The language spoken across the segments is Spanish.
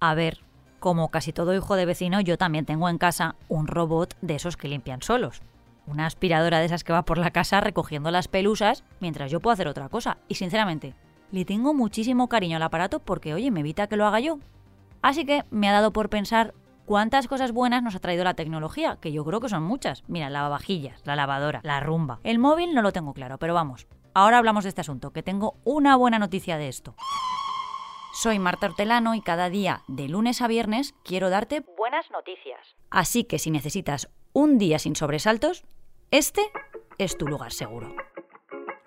A ver, como casi todo hijo de vecino, yo también tengo en casa un robot de esos que limpian solos. Una aspiradora de esas que va por la casa recogiendo las pelusas mientras yo puedo hacer otra cosa. Y sinceramente, le tengo muchísimo cariño al aparato porque, oye, me evita que lo haga yo. Así que me ha dado por pensar cuántas cosas buenas nos ha traído la tecnología, que yo creo que son muchas. Mira, lavavajillas, la lavadora, la rumba. El móvil no lo tengo claro, pero vamos. Ahora hablamos de este asunto, que tengo una buena noticia de esto. Soy Marta Hortelano y cada día, de lunes a viernes, quiero darte buenas noticias. Así que si necesitas un día sin sobresaltos, este es tu lugar seguro.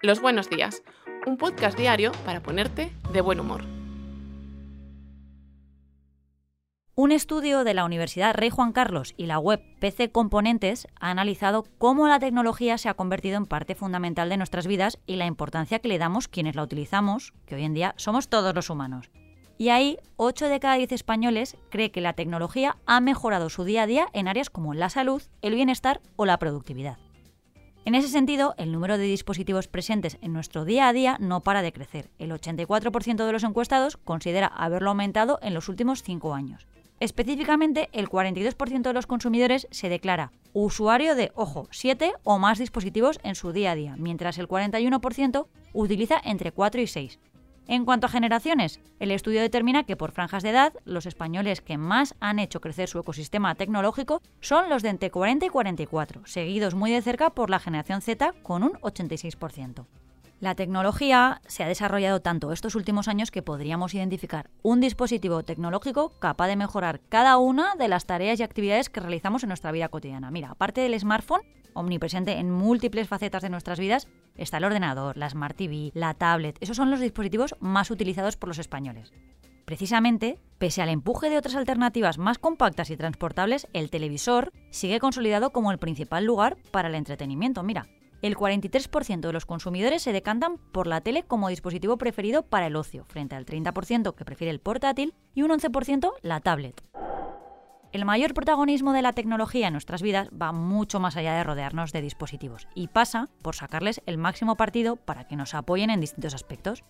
Los buenos días, un podcast diario para ponerte de buen humor. Un estudio de la Universidad Rey Juan Carlos y la web PC Componentes ha analizado cómo la tecnología se ha convertido en parte fundamental de nuestras vidas y la importancia que le damos quienes la utilizamos, que hoy en día somos todos los humanos. Y ahí, 8 de cada 10 españoles cree que la tecnología ha mejorado su día a día en áreas como la salud, el bienestar o la productividad. En ese sentido, el número de dispositivos presentes en nuestro día a día no para de crecer. El 84% de los encuestados considera haberlo aumentado en los últimos 5 años. Específicamente, el 42% de los consumidores se declara usuario de, ojo, 7 o más dispositivos en su día a día, mientras el 41% utiliza entre 4 y 6. En cuanto a generaciones, el estudio determina que por franjas de edad, los españoles que más han hecho crecer su ecosistema tecnológico son los de entre 40 y 44, seguidos muy de cerca por la generación Z con un 86%. La tecnología se ha desarrollado tanto estos últimos años que podríamos identificar un dispositivo tecnológico capaz de mejorar cada una de las tareas y actividades que realizamos en nuestra vida cotidiana. Mira, aparte del smartphone, omnipresente en múltiples facetas de nuestras vidas, está el ordenador, la Smart TV, la tablet. Esos son los dispositivos más utilizados por los españoles. Precisamente, pese al empuje de otras alternativas más compactas y transportables, el televisor sigue consolidado como el principal lugar para el entretenimiento. Mira, el 43% de los consumidores se decantan por la tele como dispositivo preferido para el ocio, frente al 30% que prefiere el portátil y un 11% la tablet. El mayor protagonismo de la tecnología en nuestras vidas va mucho más allá de rodearnos de dispositivos y pasa por sacarles el máximo partido para que nos apoyen en distintos aspectos.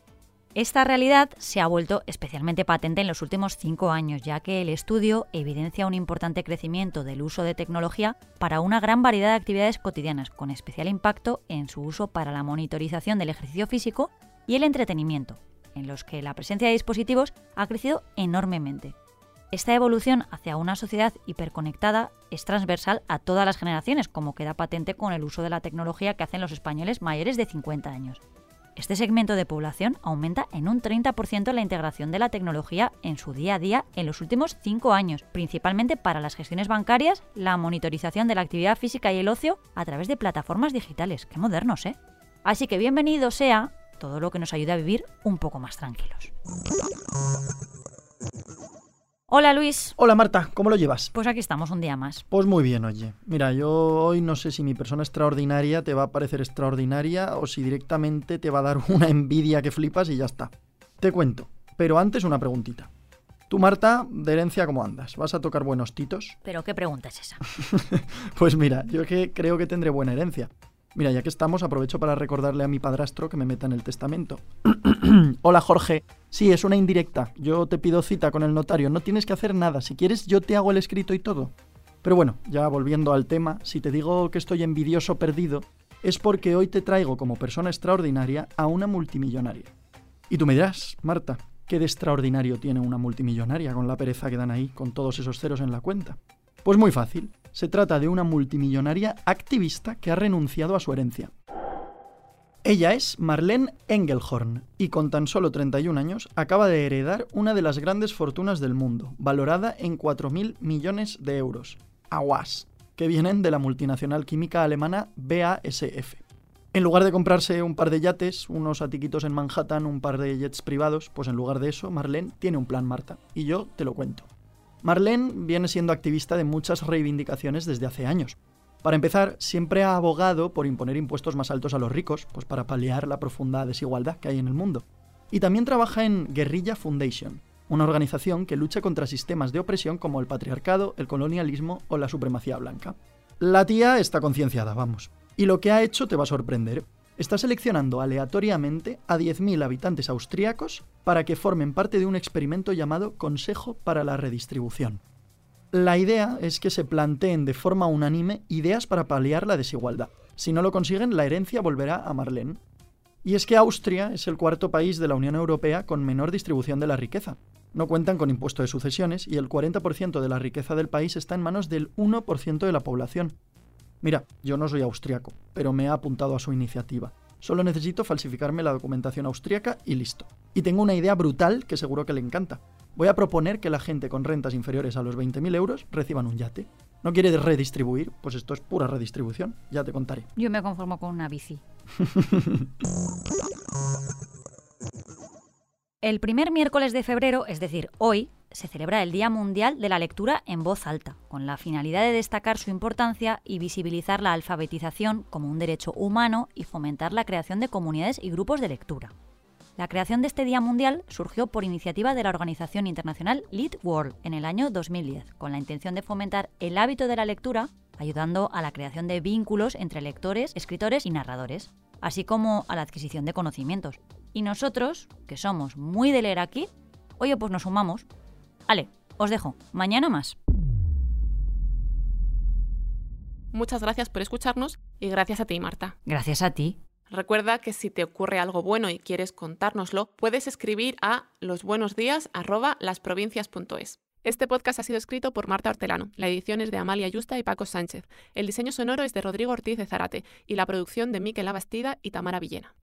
Esta realidad se ha vuelto especialmente patente en los últimos cinco años, ya que el estudio evidencia un importante crecimiento del uso de tecnología para una gran variedad de actividades cotidianas, con especial impacto en su uso para la monitorización del ejercicio físico y el entretenimiento, en los que la presencia de dispositivos ha crecido enormemente. Esta evolución hacia una sociedad hiperconectada es transversal a todas las generaciones, como queda patente con el uso de la tecnología que hacen los españoles mayores de 50 años. Este segmento de población aumenta en un 30% la integración de la tecnología en su día a día en los últimos cinco años, principalmente para las gestiones bancarias, la monitorización de la actividad física y el ocio a través de plataformas digitales. ¡Qué modernos, eh! Así que bienvenido sea todo lo que nos ayude a vivir un poco más tranquilos. Hola Luis. Hola Marta, ¿cómo lo llevas? Pues aquí estamos un día más. Pues muy bien, oye. Mira, yo hoy no sé si mi persona extraordinaria te va a parecer extraordinaria o si directamente te va a dar una envidia que flipas y ya está. Te cuento, pero antes una preguntita. Tú, Marta, de herencia, ¿cómo andas? ¿Vas a tocar buenos titos? ¿Pero qué pregunta es esa? pues mira, yo que creo que tendré buena herencia. Mira, ya que estamos, aprovecho para recordarle a mi padrastro que me meta en el testamento. Hola Jorge, sí, es una indirecta. Yo te pido cita con el notario, no tienes que hacer nada. Si quieres, yo te hago el escrito y todo. Pero bueno, ya volviendo al tema, si te digo que estoy envidioso perdido, es porque hoy te traigo como persona extraordinaria a una multimillonaria. Y tú me dirás, Marta, ¿qué de extraordinario tiene una multimillonaria con la pereza que dan ahí, con todos esos ceros en la cuenta? Pues muy fácil, se trata de una multimillonaria activista que ha renunciado a su herencia. Ella es Marlene Engelhorn y con tan solo 31 años acaba de heredar una de las grandes fortunas del mundo, valorada en 4.000 millones de euros. Aguas, que vienen de la multinacional química alemana BASF. En lugar de comprarse un par de yates, unos atiquitos en Manhattan, un par de jets privados, pues en lugar de eso, Marlene tiene un plan, Marta. Y yo te lo cuento. Marlene viene siendo activista de muchas reivindicaciones desde hace años. Para empezar, siempre ha abogado por imponer impuestos más altos a los ricos, pues para paliar la profunda desigualdad que hay en el mundo. Y también trabaja en Guerrilla Foundation, una organización que lucha contra sistemas de opresión como el patriarcado, el colonialismo o la supremacía blanca. La tía está concienciada, vamos. Y lo que ha hecho te va a sorprender. está seleccionando aleatoriamente a 10.000 habitantes austríacos para que formen parte de un experimento llamado Consejo para la Redistribución. La idea es que se planteen de forma unánime ideas para paliar la desigualdad. Si no lo consiguen, la herencia volverá a Marlene. Y es que Austria es el cuarto país de la Unión Europea con menor distribución de la riqueza. No cuentan con impuesto de sucesiones y el 40% de la riqueza del país está en manos del 1% de la población. Mira, yo no soy austriaco, pero me he apuntado a su iniciativa. Solo necesito falsificarme la documentación austríaca y listo. Y tengo una idea brutal que seguro que le encanta. Voy a proponer que la gente con rentas inferiores a los 20.000 euros reciban un yate. ¿No quiere redistribuir? Pues esto es pura redistribución. Ya te contaré. Yo me conformo con una bici. El primer miércoles de febrero, es decir, hoy, se celebra el Día Mundial de la Lectura en Voz Alta, con la finalidad de destacar su importancia y visibilizar la alfabetización como un derecho humano y fomentar la creación de comunidades y grupos de lectura. La creación de este Día Mundial surgió por iniciativa de la organización internacional Lead World en el año 2010, con la intención de fomentar el hábito de la lectura, ayudando a la creación de vínculos entre lectores, escritores y narradores, así como a la adquisición de conocimientos. Y nosotros, que somos muy de leer aquí, oye, pues nos sumamos. Ale, os dejo. Mañana más. Muchas gracias por escucharnos y gracias a ti, Marta. Gracias a ti. Recuerda que si te ocurre algo bueno y quieres contárnoslo, puedes escribir a losbuenosdías@lasprovincias.es. Este podcast ha sido escrito por Marta Hortelano, la edición es de Amalia Yusta y Paco Sánchez, el diseño sonoro es de Rodrigo Ortiz de Zarate y la producción de Miquel Abastida y Tamara Villena.